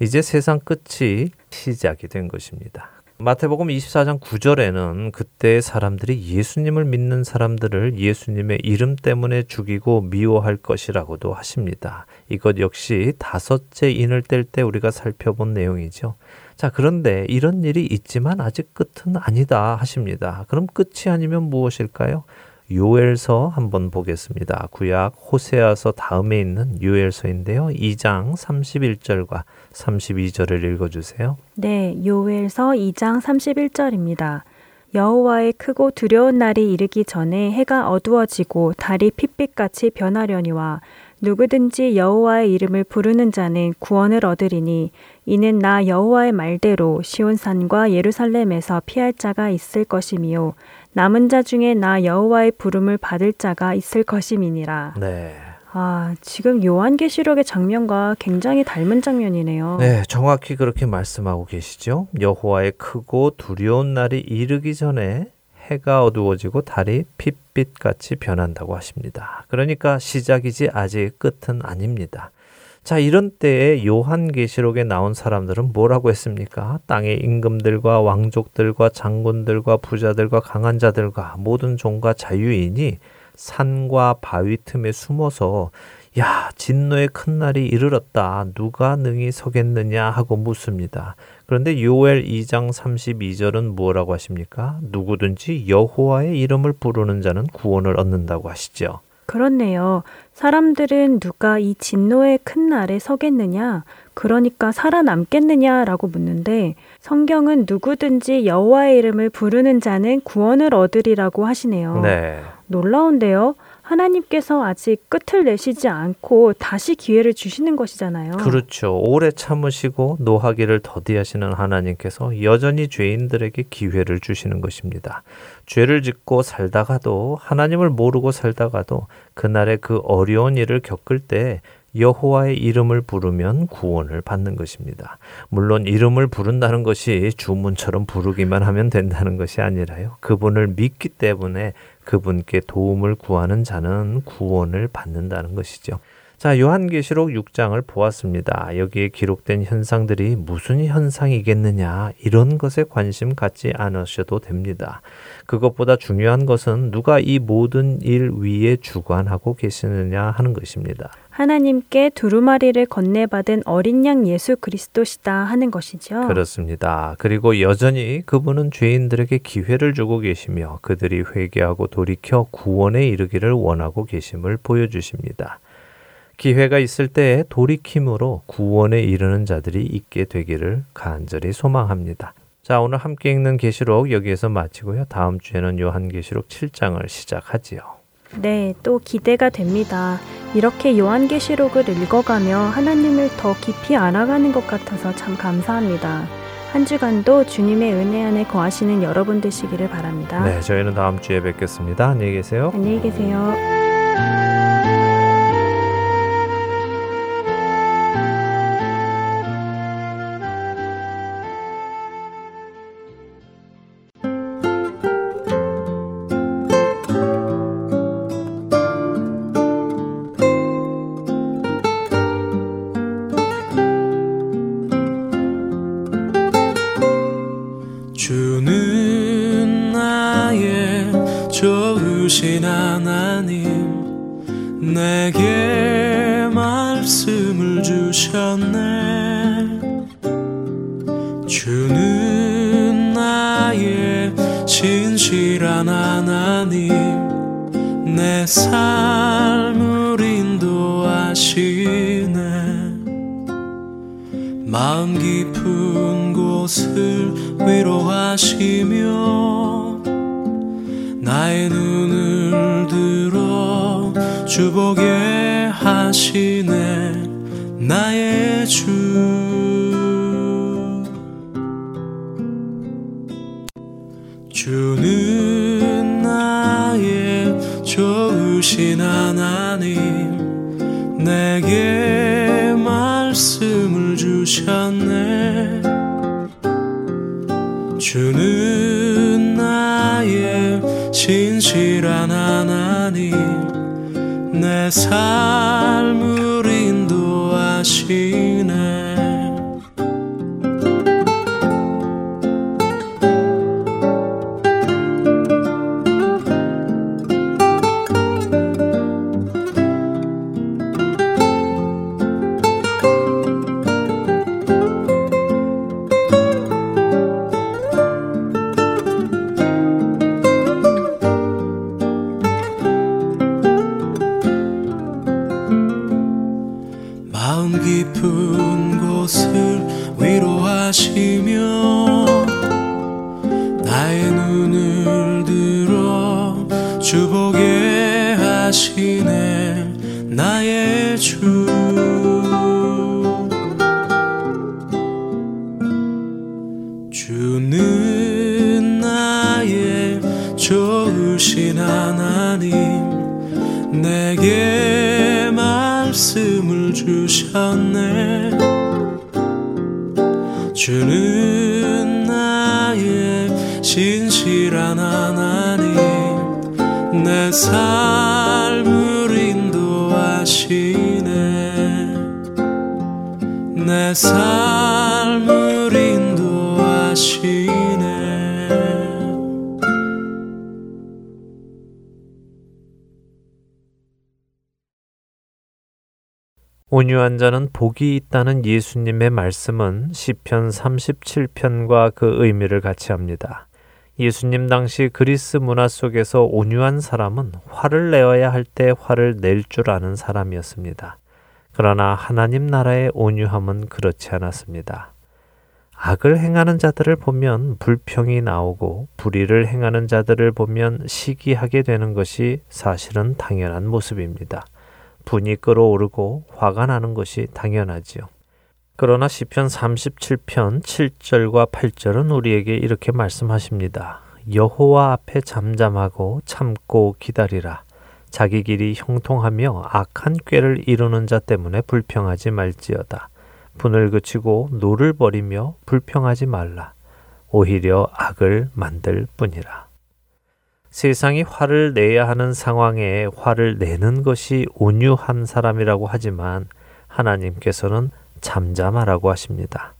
이제 세상 끝이 시작이 된 것입니다. 마태복음 24장 9절에는 그때 사람들이 예수님을 믿는 사람들을 예수님의 이름 때문에 죽이고 미워할 것이라고도 하십니다. 이것 역시 다섯째 인을 뗄 때 우리가 살펴본 내용이죠. 자, 그런데 이런 일이 있지만 아직 끝은 아니다 하십니다. 그럼 끝이 아니면 무엇일까요? 요엘서 한번 보겠습니다. 구약 호세아서 다음에 있는 요엘서인데요. 2장 31절과 32절을 읽어 주세요. 네, 요엘서 2장 31절입니다. 여호와의 크고 두려운 날이 이르기 전에 해가 어두워지고 달이 핏빛같이 변하려니와 누구든지 여호와의 이름을 부르는 자는 구원을 얻으리니 이는 나 여호와의 말대로 시온산과 예루살렘에서 피할 자가 있을 것이미요 남은 자 중에 나 여호와의 부름을 받을 자가 있을 것임이니라. 네. 아, 지금 요한계시록의 장면과 굉장히 닮은 장면이네요. 네, 정확히 그렇게 말씀하고 계시죠. 여호와의 크고 두려운 날이 이르기 전에 해가 어두워지고 달이 핏빛같이 변한다고 하십니다. 그러니까 시작이지 아직 끝은 아닙니다. 자, 이런 때에 요한계시록에 나온 사람들은 뭐라고 했습니까? 땅의 임금들과 왕족들과 장군들과 부자들과 강한 자들과 모든 종과 자유인이 산과 바위 틈에 숨어서 야, 진노의 큰 날이 이르렀다. 누가 능히 서겠느냐 하고 묻습니다. 그런데 요엘 2장 32절은 뭐라고 하십니까? 누구든지 여호와의 이름을 부르는 자는 구원을 얻는다고 하시죠. 그렇네요. 사람들은 누가 이 진노의 큰 날에 서겠느냐, 그러니까 살아남겠느냐라고 묻는데 성경은 누구든지 여호와의 이름을 부르는 자는 구원을 얻으리라고 하시네요. 네. 놀라운데요. 하나님께서 아직 끝을 내시지 않고 다시 기회를 주시는 것이잖아요. 그렇죠. 오래 참으시고 노하기를 더디하시는 하나님께서 여전히 죄인들에게 기회를 주시는 것입니다. 죄를 짓고 살다가도 하나님을 모르고 살다가도 그날의 그 어려운 일을 겪을 때 여호와의 이름을 부르면 구원을 받는 것입니다. 물론 이름을 부른다는 것이 주문처럼 부르기만 하면 된다는 것이 아니라요. 그분을 믿기 때문에 그분께 도움을 구하는 자는 구원을 받는다는 것이죠. 자, 요한계시록 6장을 보았습니다. 여기에 기록된 현상들이 무슨 현상이겠느냐, 이런 것에 관심 갖지 않으셔도 됩니다. 그것보다 중요한 것은 누가 이 모든 일 위에 주관하고 계시느냐 하는 것입니다. 하나님께 두루마리를 건네받은 어린 양 예수 그리스도시다 하는 것이죠. 그렇습니다. 그리고 여전히 그분은 죄인들에게 기회를 주고 계시며 그들이 회개하고 돌이켜 구원에 이르기를 원하고 계심을 보여주십니다. 기회가 있을 때 돌이킴으로 구원에 이르는 자들이 있게 되기를 간절히 소망합니다. 자, 오늘 함께 읽는 계시록 여기에서 마치고요. 다음 주에는 요한계시록 7장을 시작하지요. 네, 또 기대가 됩니다. 이렇게 요한계시록을 읽어가며 하나님을 더 깊이 알아가는 것 같아서 참 감사합니다. 한 주간도 주님의 은혜 안에 거하시는 여러분 되시기를 바랍니다. 네, 저희는 다음 주에 뵙겠습니다. 안녕히 계세요. 안녕히 계세요. 온유한 자는 복이 있다는 예수님의 말씀은 시편 37편과 그 의미를 같이 합니다. 예수님 당시 그리스 문화 속에서 온유한 사람은 화를 내어야 할 때 화를 낼 줄 아는 사람이었습니다. 그러나 하나님 나라의 온유함은 그렇지 않았습니다. 악을 행하는 자들을 보면 불평이 나오고 불의를 행하는 자들을 보면 시기하게 되는 것이 사실은 당연한 모습입니다. 분이 끓어오르고 화가 나는 것이 당연하지요. 그러나 시편 37편 7절과 8절은 우리에게 이렇게 말씀하십니다. 여호와 앞에 잠잠하고 참고 기다리라. 자기 길이 형통하며 악한 꾀를 이루는 자 때문에 불평하지 말지어다. 분을 그치고 노를 버리며 불평하지 말라. 오히려 악을 만들 뿐이라. 세상이 화를 내야 하는 상황에 화를 내는 것이 온유한 사람이라고 하지만 하나님께서는 잠잠하라고 하십니다.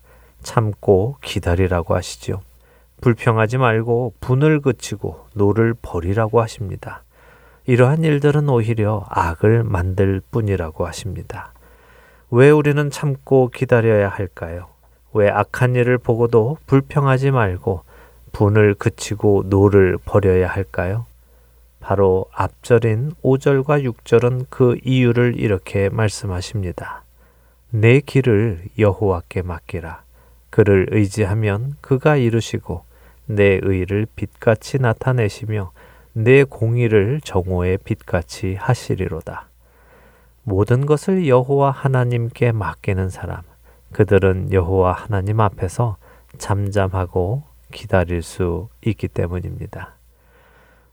참고 기다리라고 하시지요. 불평하지 말고 분을 그치고 노를 버리라고 하십니다. 이러한 일들은 오히려 악을 만들 뿐이라고 하십니다. 왜 우리는 참고 기다려야 할까요? 왜 악한 일을 보고도 불평하지 말고 분을 그치고 노를 버려야 할까요? 바로 앞절인 5절과 6절은 그 이유를 이렇게 말씀하십니다. 네 길을 여호와께 맡기라. 그를 의지하면 그가 이루시고 네 의를 빛같이 나타내시며 네 공의를 정오의 빛같이 하시리로다. 모든 것을 여호와 하나님께 맡기는 사람, 그들은 여호와 하나님 앞에서 잠잠하고 기다릴 수 있기 때문입니다.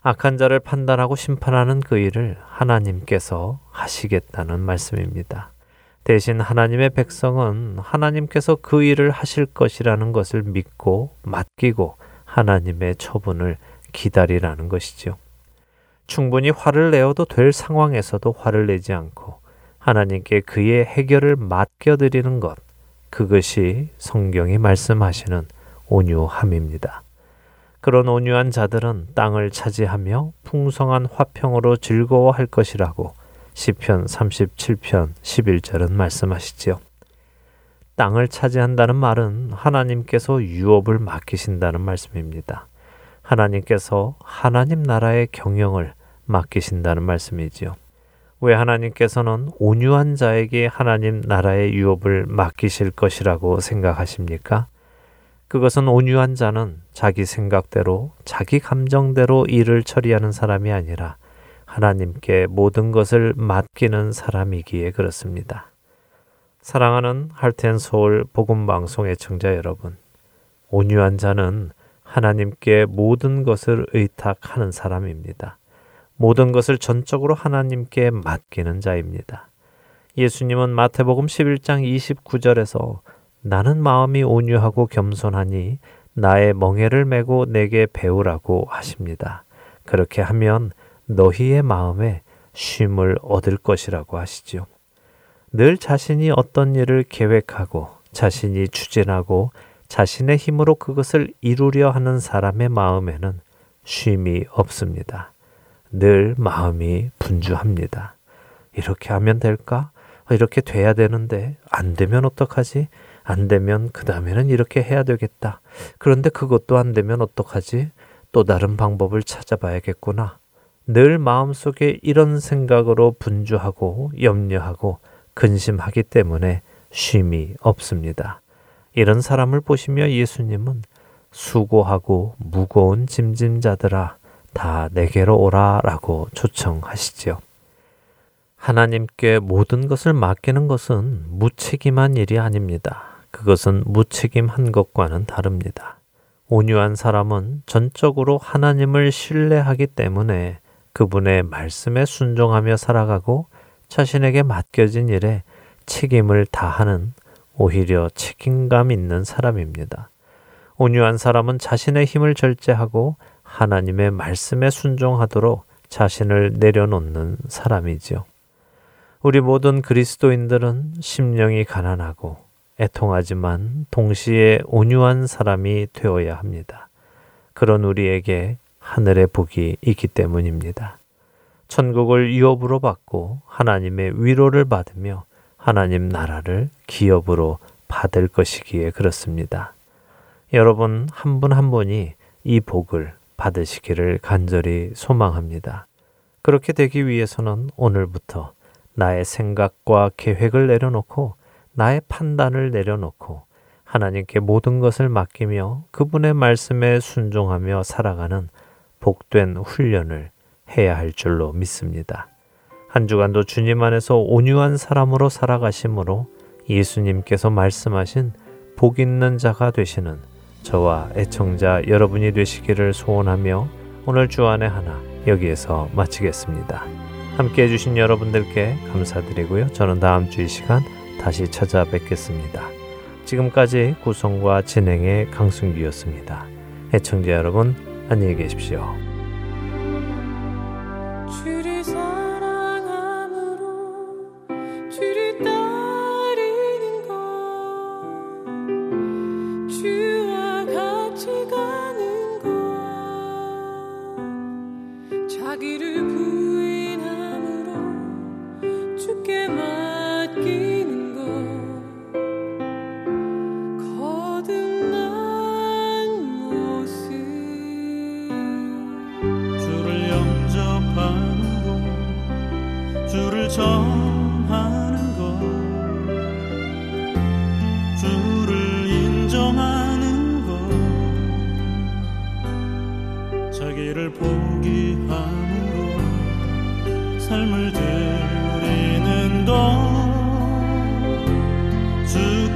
악한 자를 판단하고 심판하는 그 일을 하나님께서 하시겠다는 말씀입니다. 대신 하나님의 백성은 하나님께서 그 일을 하실 것이라는 것을 믿고 맡기고 하나님의 처분을 기다리라는 것이지요. 충분히 화를 내어도 될 상황에서도 화를 내지 않고 하나님께 그의 해결을 맡겨드리는 것, 그것이 성경이 말씀하시는 온유함입니다. 그런 온유한 자들은 땅을 차지하며 풍성한 화평으로 즐거워할 것이라고 시편 37편 11절은 말씀하시지요. 땅을 차지한다는 말은 하나님께서 유업을 맡기신다는 말씀입니다. 하나님께서 하나님 나라의 경영을 맡기신다는 말씀이지요. 왜 하나님께서는 온유한 자에게 하나님 나라의 유업을 맡기실 것이라고 생각하십니까? 그것은 온유한 자는 자기 생각대로, 자기 감정대로 일을 처리하는 사람이 아니라 하나님께 모든 것을 맡기는 사람이기에 그렇습니다. 사랑하는 할텐 서울 복음 방송의 청자 여러분, 온유한 자는 하나님께 모든 것을 의탁하는 사람입니다. 모든 것을 전적으로 하나님께 맡기는 자입니다. 예수님은 마태복음 11장 29절에서 나는 마음이 온유하고 겸손하니 나의 멍에를 메고 내게 배우라고 하십니다. 그렇게 하면 너희의 마음에 쉼을 얻을 것이라고 하시지요. 늘 자신이 어떤 일을 계획하고 자신이 추진하고 자신의 힘으로 그것을 이루려 하는 사람의 마음에는 쉼이 없습니다. 늘 마음이 분주합니다. 이렇게 하면 될까? 이렇게 돼야 되는데 안 되면 어떡하지? 안 되면 그 다음에는 이렇게 해야 되겠다. 그런데 그것도 안 되면 어떡하지? 또 다른 방법을 찾아봐야겠구나. 늘 마음속에 이런 생각으로 분주하고 염려하고 근심하기 때문에 쉼이 없습니다. 이런 사람을 보시며 예수님은 수고하고 무거운 짐짐자들아 다 내게로 오라 라고 초청하시지요. 하나님께 모든 것을 맡기는 것은 무책임한 일이 아닙니다. 그것은 무책임한 것과는 다릅니다. 온유한 사람은 전적으로 하나님을 신뢰하기 때문에 그분의 말씀에 순종하며 살아가고 자신에게 맡겨진 일에 책임을 다하는 오히려 책임감 있는 사람입니다. 온유한 사람은 자신의 힘을 절제하고 하나님의 말씀에 순종하도록 자신을 내려놓는 사람이지요. 우리 모든 그리스도인들은 심령이 가난하고 애통하지만 동시에 온유한 사람이 되어야 합니다. 그런 우리에게 하늘의 복이 있기 때문입니다. 천국을 유업으로 받고 하나님의 위로를 받으며 하나님 나라를 기업으로 받을 것이기에 그렇습니다. 여러분 한 분한 한 분이 이 복을 받으시기를 간절히 소망합니다. 그렇게 되기 위해서는 오늘부터 나의 생각과 계획을 내려놓고 나의 판단을 내려놓고 하나님께 모든 것을 맡기며 그분의 말씀에 순종하며 살아가는 복된 훈련을 해야 할 줄로 믿습니다. 한 주간도 주님 안에서 온유한 사람으로 살아가심으로 예수님께서 말씀하신 복 있는 자가 되시는 저와 애청자 여러분이 되시기를 소원하며 오늘 주안의 하나 여기에서 마치겠습니다. 함께 해주신 여러분들께 감사드리고요. 저는 다음 주 이 시간 다시 찾아뵙겠습니다. 지금까지 구성과 진행의 강순기였습니다. 애청자 여러분 안녕히 계십시오.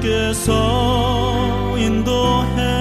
주께서 인도해